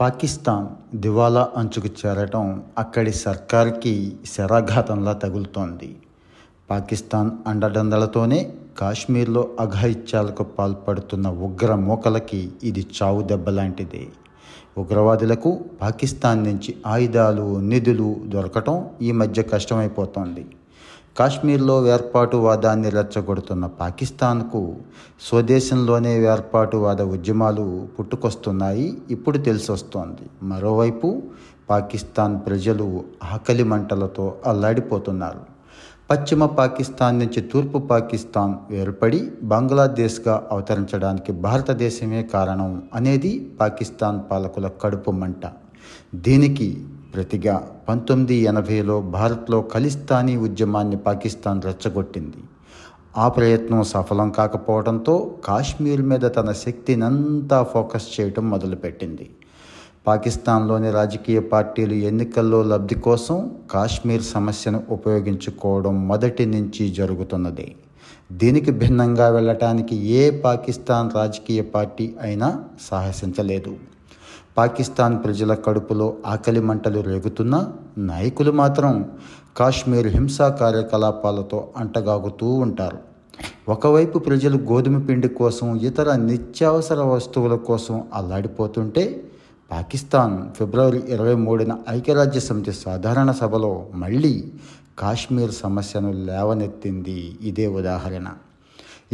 పాకిస్తాన్ దివాలా అంచుకు చేరటం అక్కడి సర్కార్కి శరాఘాతంలా తగులుతోంది. పాకిస్తాన్ అండదండలతోనే కాశ్మీర్లో అఘాయిత్యాలకు పాల్పడుతున్న ఉగ్ర మూకలకి ఇది చావు దెబ్బలాంటిదే ఉగ్రవాదులకు పాకిస్తాన్ నుంచి ఆయుధాలు నిధులు దొరకటం ఈ మధ్య కష్టమైపోతోంది. కాశ్మీర్లో వేర్పాటువాదాన్ని రెచ్చగొడుతున్న పాకిస్తాన్కు స్వదేశంలోనే వేర్పాటువాద ఉద్యమాలు పుట్టుకొస్తున్నాయి. ఇప్పుడు తెలిసొస్తోంది. మరోవైపు పాకిస్తాన్ ప్రజలు ఆకలి మంటలతో అల్లాడిపోతున్నారు. పశ్చిమ పాకిస్తాన్ నుంచి తూర్పు పాకిస్తాన్ వేరుపడి బంగ్లాదేశ్గా అవతరించడానికి భారతదేశమే కారణం అనేది పాకిస్తాన్ పాలకుల కడుపు మంట. దీనికి ప్రతిగా పంతొమ్మిది ఎనభైలో భారత్లో ఖలిస్తానీ ఉద్యమాన్ని పాకిస్తాన్ రెచ్చగొట్టింది. ఆ ప్రయత్నం సఫలం కాకపోవడంతో కాశ్మీర్ మీద తన శక్తినంతా ఫోకస్ చేయటం మొదలుపెట్టింది. పాకిస్తాన్లోని రాజకీయ పార్టీలు ఎన్నికల్లో లబ్ధి కోసం కాశ్మీర్ సమస్యను ఉపయోగించుకోవడం మొదటి నుంచి జరుగుతున్నది. దీనికి భిన్నంగా వెళ్ళటానికి ఏ పాకిస్తాన్ రాజకీయ పార్టీ అయినా సాహసించలేదు. పాకిస్తాన్ ప్రజల కడుపులో ఆకలి మంటలు రేగుతున్నా నాయకులు మాత్రం కాశ్మీర్ హింసా కార్యకలాపాలతో అంటగాగుతూ ఉంటారు. ఒకవైపు ప్రజలు గోధుమ పిండి కోసం ఇతర నిత్యావసర వస్తువుల కోసం అల్లాడిపోతుంటే పాకిస్తాన్ ఫిబ్రవరి ఇరవై మూడున ఐక్యరాజ్య సమితి సాధారణ సభలో మళ్ళీ కాశ్మీర్ సమస్యను లేవనెత్తింది. ఇదే ఉదాహరణ.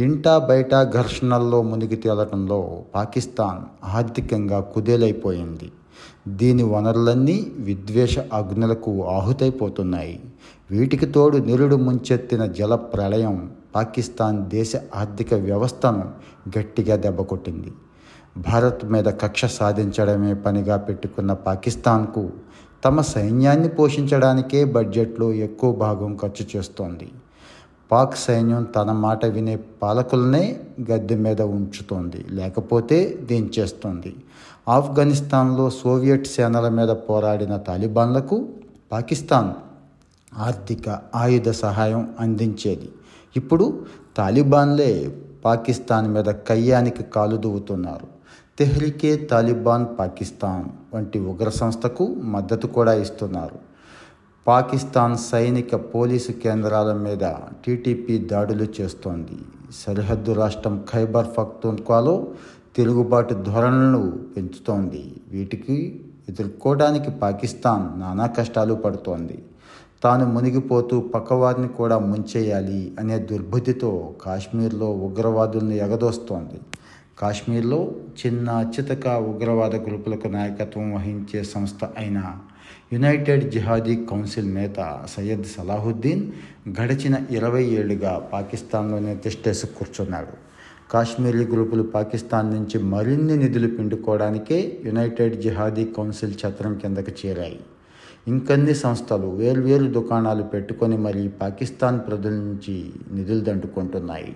ఇంటా బయట ఘర్షణల్లో మునిగి తేలటంలో పాకిస్తాన్ ఆర్థికంగా కుదేలైపోయింది. దీని వనరులన్నీ విద్వేష అగ్నులకు ఆహుతైపోతున్నాయి. వీటికి తోడు నిరుడు ముంచెత్తిన జల ప్రళయం పాకిస్తాన్ దేశ ఆర్థిక వ్యవస్థను గట్టిగా దెబ్బకొట్టింది. భారత్ మీద కక్ష సాధించడమే పనిగా పెట్టుకున్న పాకిస్తాన్కు తమ సైన్యాన్ని పోషించడానికే బడ్జెట్లో ఎక్కువ భాగం ఖర్చు చేస్తోంది. పాక్ సైన్యం తన మాట వినే పాలకులనే గద్దె మీద ఉంచుతోంది లేకపోతే దించేస్తోంది. ఆఫ్ఘనిస్తాన్లో సోవియట్ సేనల మీద పోరాడిన తాలిబాన్లకు పాకిస్తాన్ ఆర్థిక ఆయుధ సహాయం అందించేది. ఇప్పుడు తాలిబాన్లే పాకిస్తాన్ మీద కయ్యానికి కాలు దువ్వుతున్నారు తెహ్రికే తాలిబాన్ పాకిస్తాన్ వంటి ఉగ్ర సంస్థకు మద్దతు కూడా ఇస్తున్నారు. పాకిస్తాన్ సైనిక పోలీసు కేంద్రాల మీద టీటీపీ దాడులు చేస్తోంది. సరిహద్దు రాష్ట్రం ఖైబర్ పఖ్తూన్ఖ్వాలో తిరుగుబాటు ధోరణులను పెంచుతోంది. వీటికి ఎదుర్కోవడానికి పాకిస్తాన్ నానా కష్టాలు పడుతోంది. తాను మునిగిపోతూ పక్కవారిని కూడా ముంచేయాలి అనే దుర్బుద్ధితో కాశ్మీర్లో ఉగ్రవాదులను ఎగదోస్తోంది. కాశ్మీర్లో చిన్న చితక ఉగ్రవాద గ్రూపులకు నాయకత్వం వహించే సంస్థ అయిన యునైటెడ్ జిహాదీ కౌన్సిల్ నేత సయ్యద్ సలాహుద్దీన్ గడిచిన ఇరవై ఏళ్ళుగా పాకిస్తాన్లోనే తిష్టేసి కూర్చున్నాడు. కాశ్మీరీ గ్రూపులు పాకిస్తాన్ నుంచి మరిన్ని నిధులు పిండుకోవడానికే యునైటెడ్ జిహాదీ కౌన్సిల్ ఛత్రం కిందకు చేరాయి. ఇంకన్ని సంస్థలు వేర్వేరు దుకాణాలు పెట్టుకొని మరి పాకిస్తాన్ ప్రజల నుంచి నిధులు దండుకుంటున్నాయి?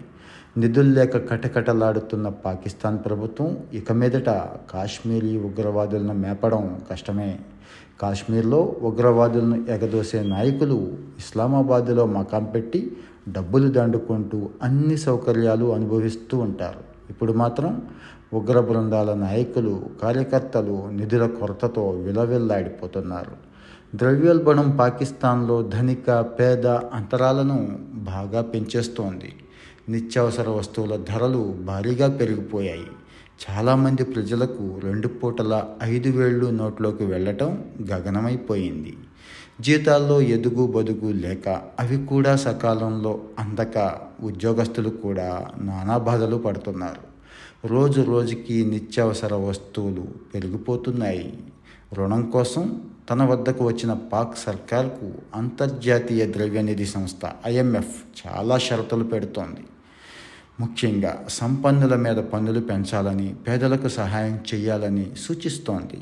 నిధులు లేక కటకటలాడుతున్న పాకిస్తాన్ ప్రభుత్వం ఇక మీదట కాశ్మీరీ ఉగ్రవాదులను మేపడం కష్టమే. కాశ్మీర్లో ఉగ్రవాదులను ఎగదోసే నాయకులు ఇస్లామాబాద్లో మకాం పెట్టి డబ్బులు దండుకుంటూ అన్ని సౌకర్యాలు అనుభవిస్తూ ఉంటారు. ఇప్పుడు మాత్రం ఉగ్ర బృందాల నాయకులు కార్యకర్తలు నిధుల కొరతతో విలవిల్లాడిపోతున్నారు. ద్రవ్యోల్బణం పాకిస్తాన్లో ధనిక పేద అంతరాలను బాగా పెంచేస్తోంది. నిత్యావసర వస్తువుల ధరలు భారీగా పెరిగిపోయాయి. చాలామంది ప్రజలకు రెండు పూటల ఐదు వేళ్ళు నోట్లోకి వెళ్ళటం గగనమైపోయింది. జీతాల్లో ఎదుగు బదుగు లేక అవి కూడా సకాలంలో అందక ఉద్యోగస్తులు కూడా నానా బాధలు పడుతున్నారు. రోజు రోజుకి నిత్యావసర వస్తువులు పెరిగిపోతున్నాయి. రుణం కోసం తన వద్దకు వచ్చిన పాక్ సర్కార్కు అంతర్జాతీయ ద్రవ్యనిధి సంస్థ ఐఎంఎఫ్ చాలా షరతులు పెడుతోంది. ముఖ్యంగా సంపన్నుల మీద పన్నులు పెంచాలని పేదలకు సహాయం చేయాలని సూచిస్తోంది.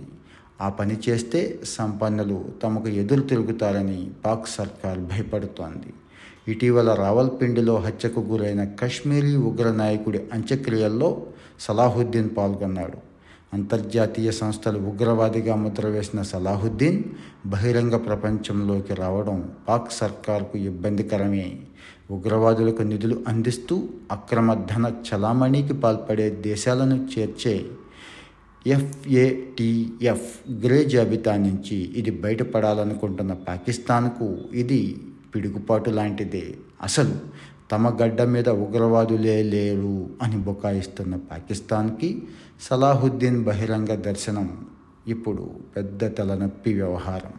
ఆ పని చేస్తే సంపన్నులు తమకు ఎదురు తిరుగుతారని పాక్ సర్కార్ భయపడుతోంది. ఇటీవల రావల్పిండిలో హత్యకు గురైన కశ్మీరీ ఉగ్ర నాయకుడి అంత్యక్రియల్లో సలాహుద్దీన్ పాల్గొన్నాడు. అంతర్జాతీయ సంస్థలు ఉగ్రవాదిగా ముద్ర వేసిన సలాహుద్దీన్ బహిరంగ ప్రపంచంలోకి రావడం పాక్ సర్కార్కు ఇబ్బందికరమే. ఉగ్రవాదులకు నిధులు అందిస్తూ అక్రమ ధన చలామణికి పాల్పడే దేశాలను చేర్చే ఎఫ్ఏటిఎఫ్ గ్రే జాబితా నుంచి ఇది బయటపడాలనుకుంటున్న పాకిస్తాన్కు ఇది పిడుగుపాటు లాంటిదే. అసలు తమ గడ్డ మీద ఉగ్రవాదులే లేరు అని బుకాయిస్తున్న పాకిస్తాన్కి సలాహుద్దీన్ బహిరంగ దర్శనం ఇప్పుడు పెద్ద తలనొప్పి వ్యవహారం.